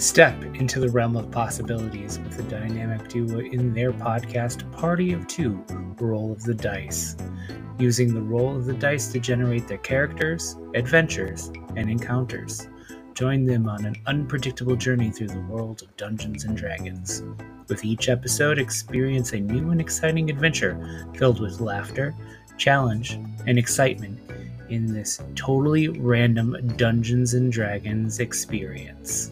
Step into the realm of possibilities with the dynamic duo in their podcast Party of Two Roll of the Dice, using the roll of the dice to generate their characters, adventures, and encounters. Join them on an unpredictable journey through the world of Dungeons and Dragons. With each episode, experience a new and exciting adventure filled with laughter, challenge, and excitement in this totally random Dungeons and Dragons experience.